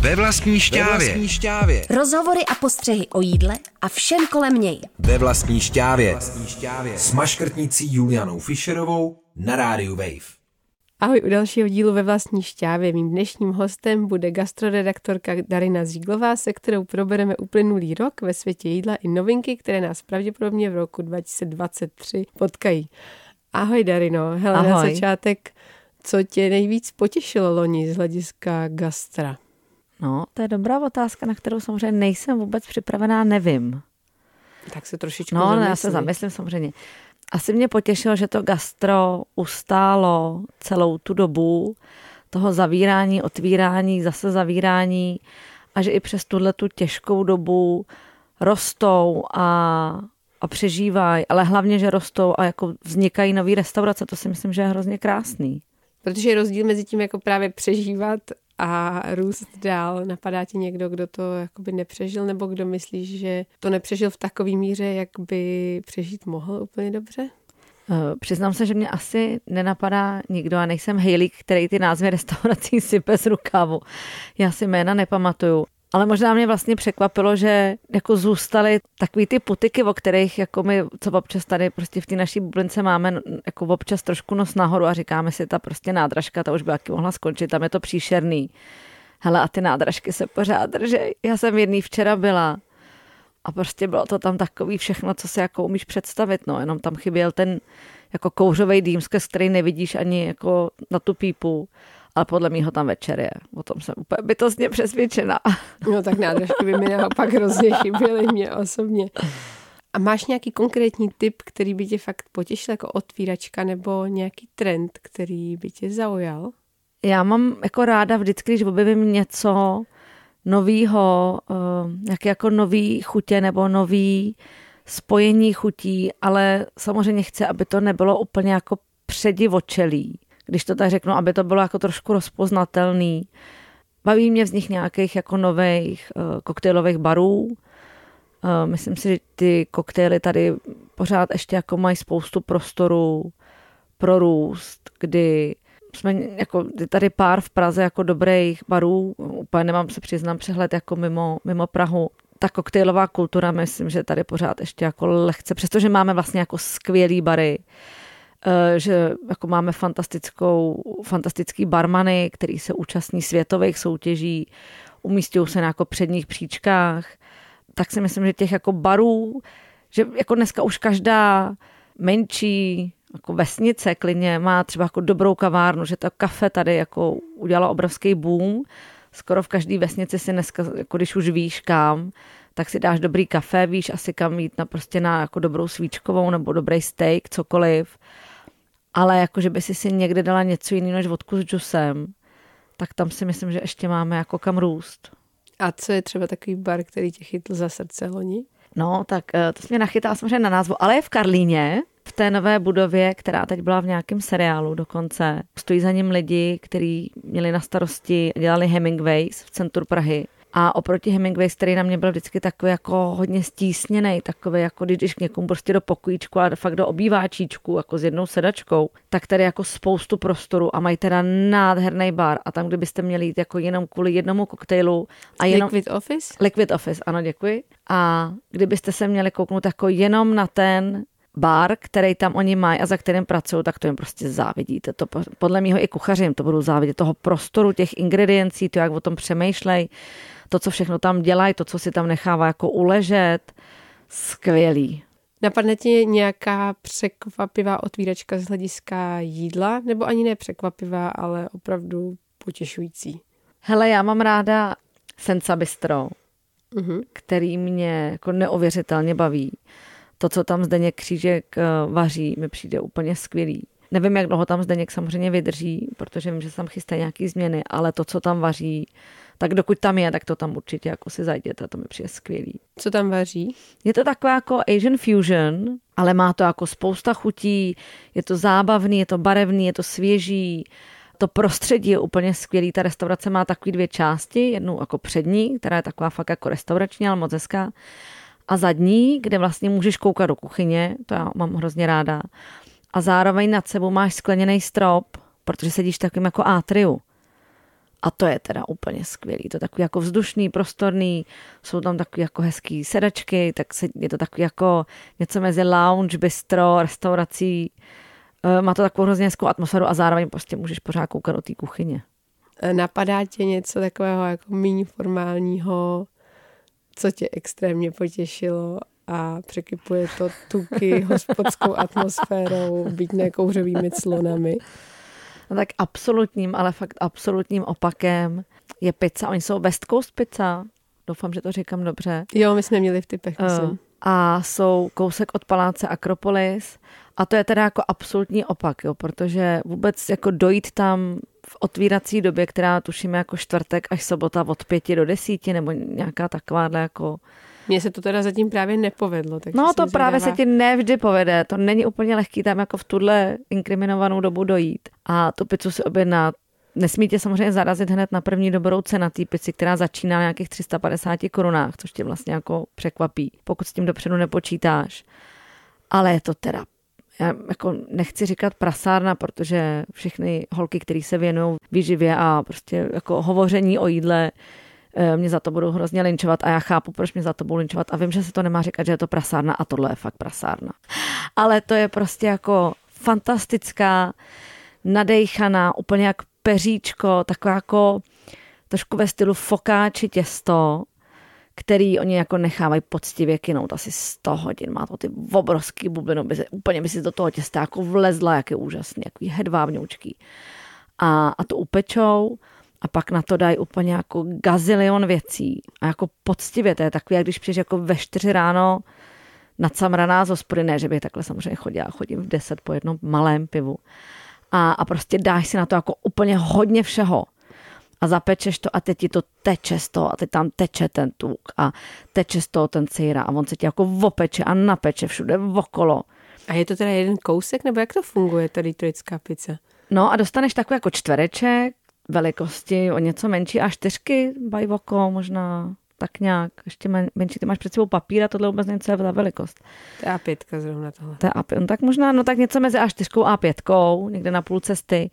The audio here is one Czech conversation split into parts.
Ve vlastní šťávě. Ve vlastní šťávě. Rozhovory a postřehy o jídle a všem kolem něj. Ve vlastní šťávě. Vlastní šťávě. S maškrtnicí Julianou Fischerovou na rádiu Wave. Ahoj u dalšího dílu ve vlastní šťávě. Mým dnešním hostem bude gastroredaktorka Darina Zíglová, se kterou probereme uplynulý rok ve světě jídla i novinky, které nás pravděpodobně v roku 2023 potkají. Ahoj Darino, hele Ahoj. na začátek, co tě nejvíc potěšilo loni z hlediska gastra? No, to je dobrá otázka, na kterou samozřejmě nejsem vůbec připravená, nevím. Tak se trošičku No, zamysli. já se zamyslím samozřejmě. Asi mě potěšilo, že to gastro ustálo celou tu dobu toho zavírání, otvírání, zase zavírání a že i přes tuhle tu těžkou dobu rostou a, a přežívají, ale hlavně, že rostou a jako vznikají nové restaurace, to si myslím, že je hrozně krásný. Protože je rozdíl mezi tím jako právě přežívat a růst dál. Napadá ti někdo, kdo to jakoby nepřežil, nebo kdo myslíš, že to nepřežil v takové míře, jak by přežít mohl úplně dobře? Eh, Přiznám se, že mě asi nenapadá nikdo a nejsem hejlík, který ty názvy restaurací sype z rukávu. Já si jména nepamatuju. Ale možná mě vlastně překvapilo, že jako zůstaly takový ty putiky, o kterých jako my, co občas tady prostě v té naší bublince máme, jako občas trošku nos nahoru a říkáme si, ta prostě nádražka, ta už by taky mohla skončit, tam je to příšerný. Hele, a ty nádražky se pořád držej. Já jsem jedný včera byla a prostě bylo to tam takový všechno, co si jako umíš představit, no, jenom tam chyběl ten jako kouřový dým, který nevidíš ani jako na tu pípu, ale podle mýho tam večer je. O tom jsem úplně bytostně přesvědčená. No tak nádražky by mi naopak hrozně chyběly mě osobně. A máš nějaký konkrétní tip, který by tě fakt potěšil jako otvíračka nebo nějaký trend, který by tě zaujal? Já mám jako ráda vždycky, když objevím něco novýho, eh, nějaké jako nový chutě nebo nový spojení chutí, ale samozřejmě chci, aby to nebylo úplně jako předivočelý. Když to tak řeknu, aby to bylo jako trošku rozpoznatelný. Baví mě vznik nějakých jako nových uh, koktejlových barů. Uh, myslím si, že ty koktejly tady pořád ještě jako mají spoustu prostoru pro růst, kdy jsme jako je tady pár v Praze jako dobrých barů, úplně nemám se přiznám přehled jako mimo, mimo Prahu. Ta koktejlová kultura, myslím, že tady pořád ještě jako lehce, přestože máme vlastně jako skvělý bary, že jako máme fantastickou, fantastický barmany, který se účastní světových soutěží, umístějí se na jako předních příčkách, tak si myslím, že těch jako barů, že jako dneska už každá menší jako vesnice klidně má třeba jako dobrou kavárnu, že to kafe tady jako udělalo obrovský boom. Skoro v každé vesnici si dneska, jako když už víš kam, tak si dáš dobrý kafe, víš asi kam jít na prostě na jako dobrou svíčkovou nebo dobrý steak, cokoliv. Ale jako, že by si si někde dala něco jiného než vodku s džusem, tak tam si myslím, že ještě máme jako kam růst. A co je třeba takový bar, který tě chytl za srdce loni? No, tak eh, to jsi mě nachytala samozřejmě na názvu, ale je v Karlíně, v té nové budově, která teď byla v nějakém seriálu dokonce. Stojí za ním lidi, kteří měli na starosti, dělali Hemingways v centru Prahy. A oproti Hemingways, který na mě byl vždycky takový jako hodně stísněný, takový jako když jdeš k někomu prostě do pokojíčku a fakt do obýváčíčku, jako s jednou sedačkou, tak tady jako spoustu prostoru a mají teda nádherný bar a tam, kdybyste měli jít jako jenom kvůli jednomu koktejlu a jenom... Liquid Office? Liquid Office, ano, děkuji. A kdybyste se měli kouknout jako jenom na ten bar, který tam oni mají a za kterým pracují, tak to jim prostě závidíte. To po- podle mého i kuchaři jim to budou závidět. Toho prostoru, těch ingrediencí, to, jak o tom přemýšlej, to, co všechno tam dělají, to, co si tam nechává jako uležet, skvělý. Napadne ti nějaká překvapivá otvíračka z hlediska jídla? Nebo ani ne překvapivá, ale opravdu potěšující? Hele, já mám ráda Senza Bistro, Mhm. který mě jako neuvěřitelně baví. To, co tam Zdeněk Křížek eh, vaří, mi přijde úplně skvělý. Nevím, jak dlouho tam Zdeněk samozřejmě vydrží, protože vím, že se tam chystají nějaký změny, ale to, co tam vaří, tak dokud tam je, tak to tam určitě jako si zajděte, to mi přijde skvělý. Co tam vaří? Je to taková jako Asian fusion, ale má to jako spousta chutí, je to zábavný, je to barevný, je to svěží, to prostředí je úplně skvělý. Ta restaurace má takové dvě části, jednu jako přední, která je taková fakt jako restaurační, ale moc hezká, a zadní, kde vlastně můžeš koukat do kuchyně, to já mám hrozně ráda. A zároveň nad sebou máš skleněný strop, protože sedíš takovým jako atriu. A to je teda úplně skvělý. To je takový jako vzdušný, prostorný, jsou tam takový jako hezký sedačky, tak se, je to takový jako něco mezi lounge, bistro, restaurací. E, má to takovou hrozně hezkou atmosféru a zároveň prostě můžeš pořád koukat do té kuchyně. E, napadá tě něco takového jako méně formálního, co tě extrémně potěšilo a překypuje to tuky hospodskou atmosférou, byť nekouřovými clonami? No tak absolutním, ale fakt absolutním opakem je pizza. Oni jsou West Coast pizza. Doufám, že to říkám dobře. Jo, my jsme měli v typech, myslím. Uh, a jsou kousek od paláce Akropolis. A to je teda jako absolutní opak, jo, protože vůbec jako dojít tam v otvírací době, která tušíme jako čtvrtek až sobota od pěti do desíti, nebo nějaká takováhle jako mně se to teda zatím právě nepovedlo. Tak no to právě se ti nevždy povede. To není úplně lehký tam jako v tuhle inkriminovanou dobu dojít. A tu pizzu si objednat Nesmí tě samozřejmě zarazit hned na první dobrou cena té pici, která začíná na nějakých 350 korunách, což tě vlastně jako překvapí, pokud s tím dopředu nepočítáš. Ale je to teda já jako nechci říkat prasárna, protože všechny holky, které se věnují výživě a prostě jako hovoření o jídle, mě za to budou hrozně linčovat a já chápu, proč mě za to budou linčovat a vím, že se to nemá říkat, že je to prasárna a tohle je fakt prasárna. Ale to je prostě jako fantastická, nadejchaná, úplně jak peříčko, taková jako trošku ve stylu fokáči těsto, který oni jako nechávají poctivě kinout asi 100 hodin. Má to ty obrovský bubliny, by se, úplně by si do toho těsta jako vlezla, jak je úžasný, jaký hedvábňoučký. A, a to upečou a pak na to dají úplně jako gazilion věcí a jako poctivě, to je takový, jak když přijdeš jako ve čtyři ráno nadsamraná z hospody, ne, že by takhle samozřejmě chodila, chodím v deset po jednom malém pivu a, a prostě dáš si na to jako úplně hodně všeho a zapečeš to a teď ti to teče z toho a teď tam teče ten tuk a teče z toho ten cejra a on se ti jako opeče a napeče všude okolo. A je to teda jeden kousek, nebo jak to funguje, ta detroitská pizza? No a dostaneš takový jako čtvereček, velikosti o něco menší a čtyřky bajvoko možná tak nějak, ještě men, menší, ty máš před sebou papír a tohle vůbec něco je ta velikost. To je A5 zrovna tohle. To je A5, no tak možná, no tak něco mezi A4 a A5, někde na půl cesty.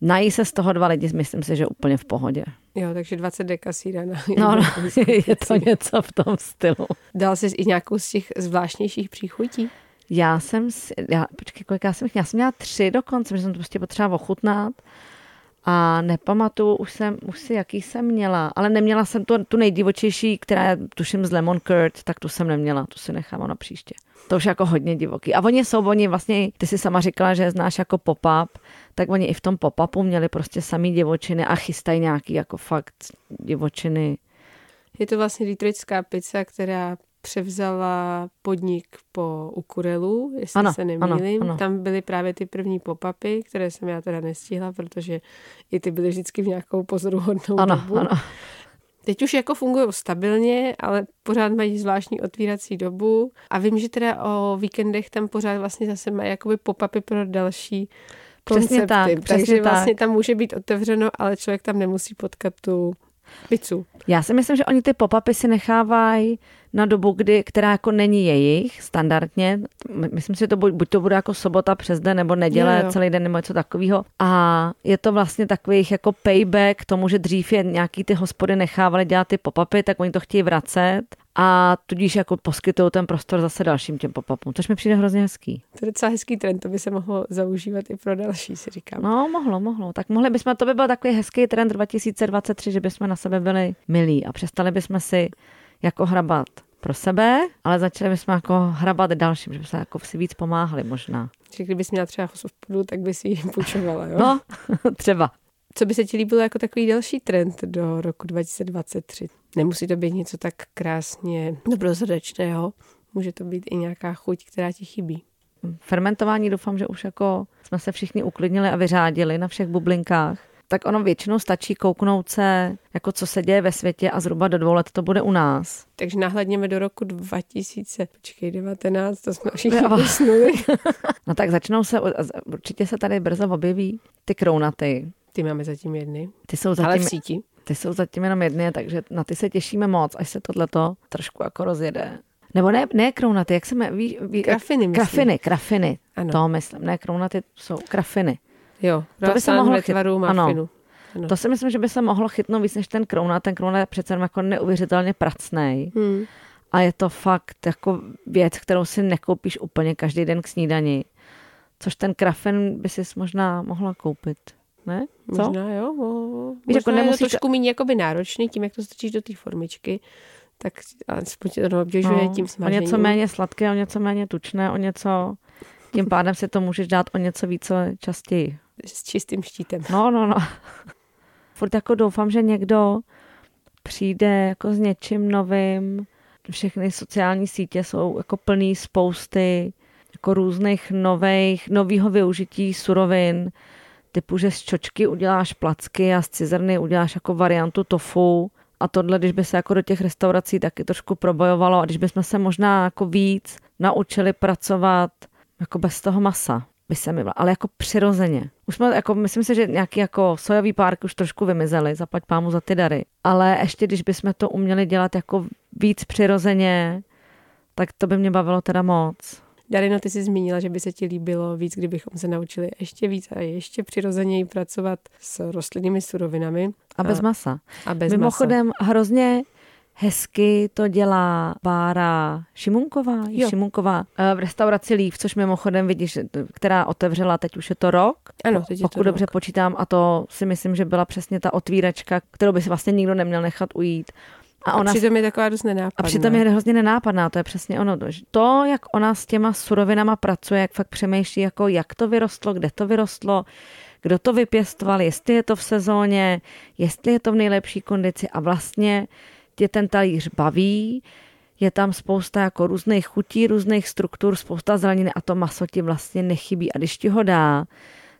Nají se z toho dva lidi, myslím si, že úplně v pohodě. Jo, takže 20 deka síra na No, no je to něco v tom stylu. Dal jsi i nějakou z těch zvláštnějších příchutí? Já jsem, já, počkej, kolik já jsem, já jsem měla tři dokonce, že jsem to prostě potřeba ochutnat a nepamatuju už jsem, už si jaký jsem měla, ale neměla jsem tu, tu nejdivočejší, která je tuším z Lemon Curd, tak tu jsem neměla, tu si nechám na příště. To už jako hodně divoký. A oni jsou, oni vlastně, ty si sama říkala, že znáš jako pop-up, tak oni i v tom pop-upu měli prostě samý divočiny a chystají nějaký jako fakt divočiny. Je to vlastně detroitská pizza, která převzala podnik po Ukurelu, jestli ano, se nemýlím. Ano, ano. Tam byly právě ty první pop-upy, které jsem já teda nestihla, protože i ty byly vždycky v nějakou pozoruhodnou ano, dobu. Ano. Teď už jako fungují stabilně, ale pořád mají zvláštní otvírací dobu a vím, že teda o víkendech tam pořád vlastně zase mají jakoby pop-upy pro další koncepty. Přesně tak, přesně Takže tak. vlastně tam může být otevřeno, ale člověk tam nemusí potkat tu pizzu. Já si myslím, že oni ty pop-upy si nechávají na dobu, kdy, která jako není jejich standardně. Myslím si, že to buď, buď to bude jako sobota přes den, nebo neděle jo, jo. celý den, nebo něco takového. A je to vlastně takový jako payback tomu, že dřív je nějaký ty hospody nechávali dělat ty pop-upy, tak oni to chtějí vracet a tudíž jako poskytují ten prostor zase dalším těm pop-upům, což mi přijde hrozně hezký. To je docela hezký trend, to by se mohlo zaužívat i pro další, si říkám. No, mohlo, mohlo. Tak mohli bychom, to by byl takový hezký trend 2023, že bychom na sebe byli milí a přestali bychom si jako hrabat pro sebe, ale začali bychom jako hrabat dalším, že bychom jako si víc pomáhali možná. Že kdybys měla třeba hospodu, tak by si ji půjčovala, jo? No, třeba. Co by se ti líbilo jako takový další trend do roku 2023? Nemusí to být něco tak krásně dobrozrdečného. Může to být i nějaká chuť, která ti chybí. Fermentování doufám, že už jako jsme se všichni uklidnili a vyřádili na všech bublinkách tak ono většinou stačí kouknout se, jako co se děje ve světě a zhruba do dvou let to bude u nás. Takže nahledněme do roku 2000, počkej, 19, to jsme všichni vysnuli. no tak začnou se, určitě se tady brzo objeví ty krounaty. Ty máme zatím jedny. Ty jsou zatím, Ale v síti. Ty jsou zatím jenom jedny, takže na ty se těšíme moc, až se tohleto trošku jako rozjede. Nebo ne, ne krounaty, jak se jmenuje? Ví, ví, krafiny, myslím. Krafiny, krafiny. Ano. To myslím, ne krounaty, jsou krafiny. Jo, to by se mohlo tvaru Ano. ano. To si myslím, že by se mohlo chytnout víc než ten krouna. Ten krouna je přece jako neuvěřitelně pracnej. Hmm. A je to fakt jako věc, kterou si nekoupíš úplně každý den k snídani. Což ten krafen by si možná mohla koupit. Ne? Co? Možná jo, mo, Víš, možná jako je to nemusíš- trošku méně jakoby náročný, tím, jak to strčíš do té formičky, tak aspoň tě to neobtěžuje tím o smažením. něco méně sladké, o něco méně tučné, o něco... Tím pádem si to můžeš dát o něco víc častěji. S čistým štítem. No, no, no. Furt jako doufám, že někdo přijde jako s něčím novým. Všechny sociální sítě jsou jako plný spousty jako různých nových, novýho využití surovin, typu, že z čočky uděláš placky a z cizrny uděláš jako variantu tofu. A tohle, když by se jako do těch restaurací taky trošku probojovalo a když bychom se možná jako víc naučili pracovat jako bez toho masa, by se mi vla- ale jako přirozeně. Už jsme, jako, myslím si, že nějaký jako sojový párky už trošku vymizely, zaplať pámu za ty dary. Ale ještě když bychom to uměli dělat jako víc přirozeně, tak to by mě bavilo teda moc. Darino, ty jsi zmínila, že by se ti líbilo víc, kdybychom se naučili ještě víc a ještě přirozeněji pracovat s rostlinnými surovinami A bez A- masa. a bez Mimochodem, hrozně hezky to dělá Bára Šimunková, Jo. Šimunková eh, v restauraci Lív, což mimochodem vidíš, která otevřela, teď už je to rok. masa. Ano, teď je Pokud to dobře rok. počítám, a to si myslím, že byla přesně ta otvíračka, kterou by si vlastně nikdo neměl nechat ujít. A, A ona přitom je taková dost nenápadná. a přitom je hrozně nenápadná, to je přesně ono. To, jak ona s těma surovinama pracuje, jak fakt přemýšlí, jako jak to vyrostlo, kde to vyrostlo, kdo to vypěstoval, jestli je to v sezóně, jestli je to v nejlepší kondici a vlastně tě ten talíř baví, je tam spousta jako různých chutí, různých struktur, spousta zeleniny a to maso ti vlastně nechybí. A když ti ho dá,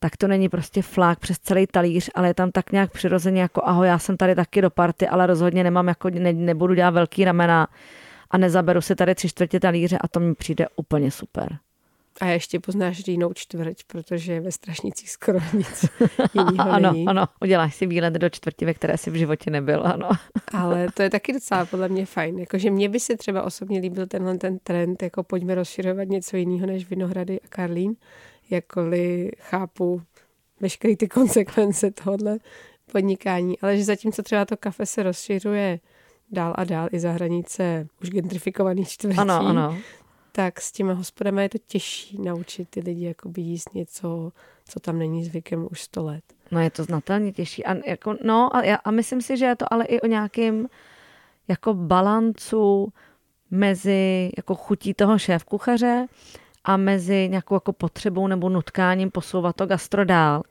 tak to není prostě flák přes celý talíř, ale je tam tak nějak přirozeně jako ahoj, já jsem tady taky do party, ale rozhodně nemám jako, ne, nebudu dělat velký ramena a nezaberu si tady tři čtvrtě talíře a to mi přijde úplně super. A ještě poznáš rýnou čtvrť, protože ve Strašnicích skoro nic jiného ano, není. ano, uděláš si výlet do čtvrti, ve které si v životě nebyl, ano. Ale to je taky docela podle mě fajn. Jakože mně by se třeba osobně líbil tenhle ten trend, jako pojďme rozširovat něco jiného než Vinohrady a Karlín, jakkoliv chápu veškeré ty konsekvence tohohle podnikání, ale že zatímco třeba to kafe se rozšiřuje dál a dál i za hranice už gentrifikovaných čtvrtí, Ano, ano. tak s těma hospodama je to těžší naučit ty lidi jakoby jíst něco, co tam není zvykem už sto let. No je to znatelně těžší. A, jako, no, a, já- a myslím si, že je to ale i o nějakém jako balancu mezi jako chutí toho šéf kuchaře a mezi nějakou jako potřebou nebo nutkáním posouvat to gastro dál.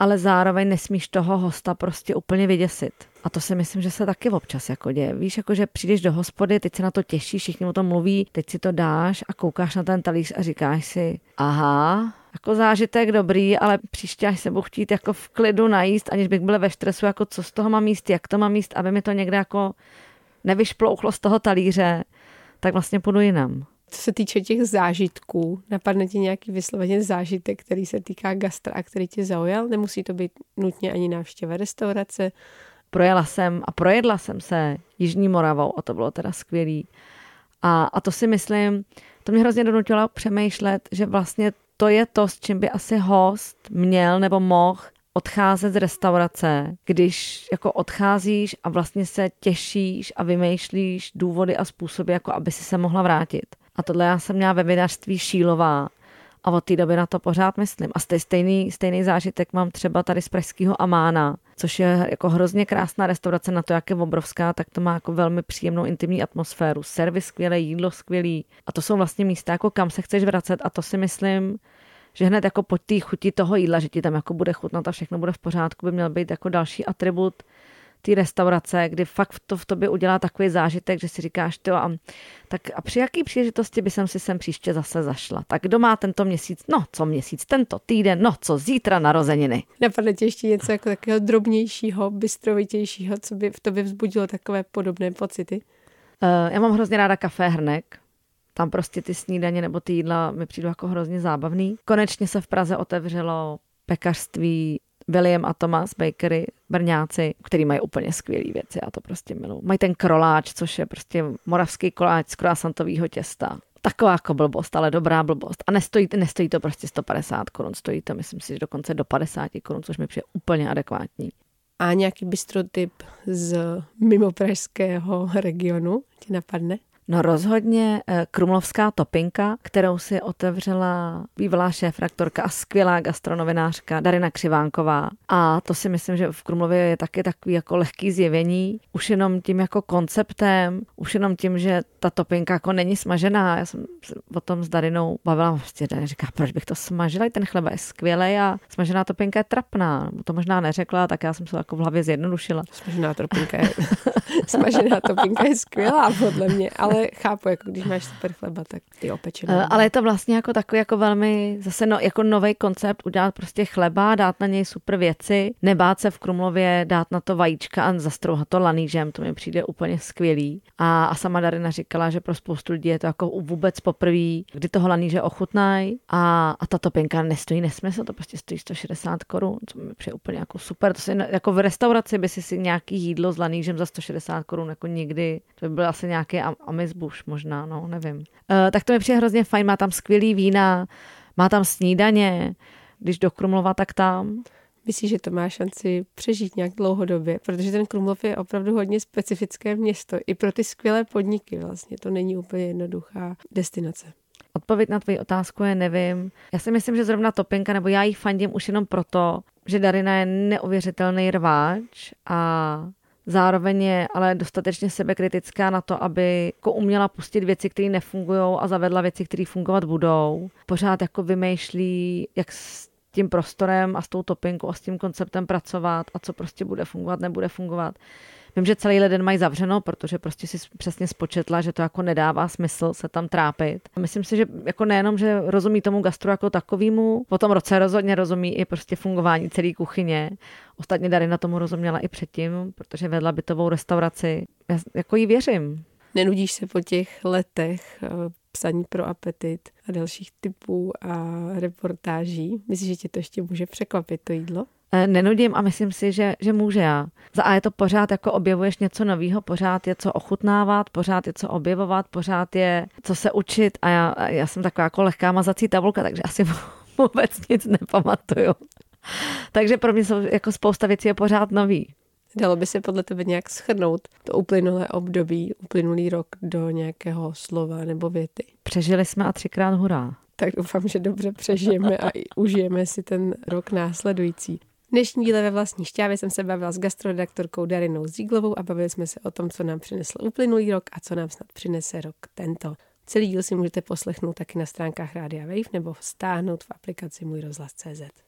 Ale zároveň nesmíš toho hosta prostě úplně vyděsit. A to si myslím, že se taky občas jako děje. Víš, jako že přijdeš do hospody, teď se na to těšíš, všichni o tom mluví, teď si to dáš a koukáš na ten talíř a říkáš si, aha, jako zážitek dobrý, ale příště, až se budu chtít jako v klidu najíst, aniž bych byl ve stresu, jako co z toho mám jíst, jak to mám jíst, aby mi to někde jako nevyšplouchlo z toho talíře, tak vlastně půjdu jinam. Co se týče těch zážitků, napadne ti nějaký vysloveně zážitek, který se týká gastra a který tě zaujal? Nemusí to být nutně ani návštěva restaurace. projela jsem a projedla jsem se Jižní Moravou a to bylo teda skvělý. A, a to si myslím, to mě hrozně donutilo přemýšlet, že vlastně to je to, s čím by asi host měl nebo mohl odcházet z restaurace, když jako odcházíš a vlastně se těšíš a vymýšlíš důvody a způsoby, jako aby si se mohla vrátit. A tohle já jsem měla ve vinařství Šílová a od té doby na to pořád myslím. A stej- stejný, stejný zážitek mám třeba tady z pražského Amána, což je jako hrozně krásná restaurace na to, jak je obrovská, tak to má jako velmi příjemnou intimní atmosféru. Servis skvělé, jídlo skvělý. A to jsou vlastně místa, jako kam se chceš vracet a to si myslím, že hned jako po té chuti toho jídla, že ti tam jako bude chutnat a všechno bude v pořádku, by měl být jako další atribut té restaurace, kdy fakt to v tobě udělá takový zážitek, že si říkáš, ty a, tak a při jaký příležitosti by jsem si sem příště zase zašla? Tak kdo má tento měsíc? No, co měsíc? Tento týden? No, co zítra narozeniny? Napadne ti ještě něco jako takového drobnějšího, bystrovitějšího, co by v tobě vzbudilo takové podobné pocity? Uh, já mám hrozně ráda kafé Hrnek. Tam prostě ty snídaně nebo ty jídla mi přijdou jako hrozně zábavný. Konečně se v Praze otevřelo pekařství William a Thomas Bakery, Brňáci, který mají úplně skvělé věci, já to prostě miluji. Mají ten kroláč, což je prostě moravský koláč z croissantového těsta. Taková jako blbost, ale dobrá blbost. A nestojí, nestojí to prostě 150 korun, stojí to, myslím si, že dokonce do 50 korun, což mi přijde úplně adekvátní. A nějaký bistrotyp z mimo pražského regionu ti napadne? No rozhodně eh, krumlovská topinka, kterou si otevřela bývalá šéf-rektorka a skvělá gastronovinářka Darina Křivánková. A to si myslím, že v Krumlově je taky takový jako lehký zjevení. Už jenom tím jako konceptem, už jenom tím, že ta topinka jako není smažená. Já jsem se o tom s Darinou bavila, prostě Darina říká, proč bych to smažila, ten chleba je skvělý a smažená topinka je trapná. To možná neřekla, tak já jsem se jako v hlavě zjednodušila. Smažená topinka je, smažená topinka je skvělá podle mě, ale ale chápu, jako když máš super chleba, tak ty opečený. Uh, ale je to vlastně jako takový jako velmi, zase no, jako nový koncept, udělat prostě chleba, dát na něj super věci, nebát se v Krumlově, dát na to vajíčka a zastrouhat to lanížem, to mi přijde úplně skvělý. A, a sama Darina říkala, že pro spoustu lidí je to jako vůbec poprvé, kdy toho laníže ochutnají a, a ta topinka nestojí nesmysl, to prostě stojí 160 korun, co mi přijde úplně jako super. To si, jako v restauraci by si si nějaký jídlo s lanížem za 160 korun jako nikdy, to by byl asi nějaký Amizbuš možná, no, nevím. Uh, tak to mi přijde hrozně fajn, má tam skvělý vína, má tam snídaně, když do Krumlova, tak tam. Myslíš, že to má šanci přežít nějak dlouhodobě? Protože ten Krumlov je opravdu hodně specifické město. I pro ty skvělé podniky vlastně. To není úplně jednoduchá destinace. Odpověď na tvoji otázku je nevím. Já si myslím, že zrovna Topinka, nebo já jí fandím už jenom proto, že Darina je neuvěřitelný rváč a Zároveň je ale dostatečně sebekritická na to, aby jako uměla pustit věci, které nefungují a zavedla věci, které fungovat budou. Pořád jako vymýšlí, jak tím prostorem a s tou topinkou a s tím konceptem pracovat a co prostě bude fungovat, nebude fungovat. Vím, že celý leden mají zavřeno, protože prostě si přesně spočetla, že to jako nedává smysl se tam trápit. Myslím si, že jako nejenom, že rozumí tomu gastro jako takovýmu, po tom roce rozhodně rozumí i prostě fungování celé kuchyně. Ostatně Darina tomu rozuměla i předtím, protože vedla bytovou restauraci. Já jako jí věřím. Nenudíš se po těch letech eh, psaní pro apetit a dalších typů a reportáží? Myslíš, že tě to ještě může překvapit, to jídlo? Eh, nenudím a myslím si, že, že může já. A je to pořád jako objevuješ něco nového, pořád je co ochutnávat, pořád je co objevovat, pořád je co se učit a já, já jsem taková jako lehká mazací tabulka, takže asi vůbec nic nepamatuju. takže pro mě jsou jako spousta věcí je pořád nový. Dalo by se podle tebe nějak schrnout to uplynulé období, uplynulý rok do nějakého slova nebo věty? Přežili jsme a třikrát hurá. Tak doufám, že dobře přežijeme a i užijeme si ten rok následující. Dnešní díle ve vlastní šťávě jsem se bavila s gastroredaktorkou Darinou Zíglovou a bavili jsme se o tom, co nám přinesl uplynulý rok a co nám snad přinese rok tento. Celý díl si můžete poslechnout taky na stránkách Rádia Wave nebo stáhnout v aplikaci Můj rozhlas.cz.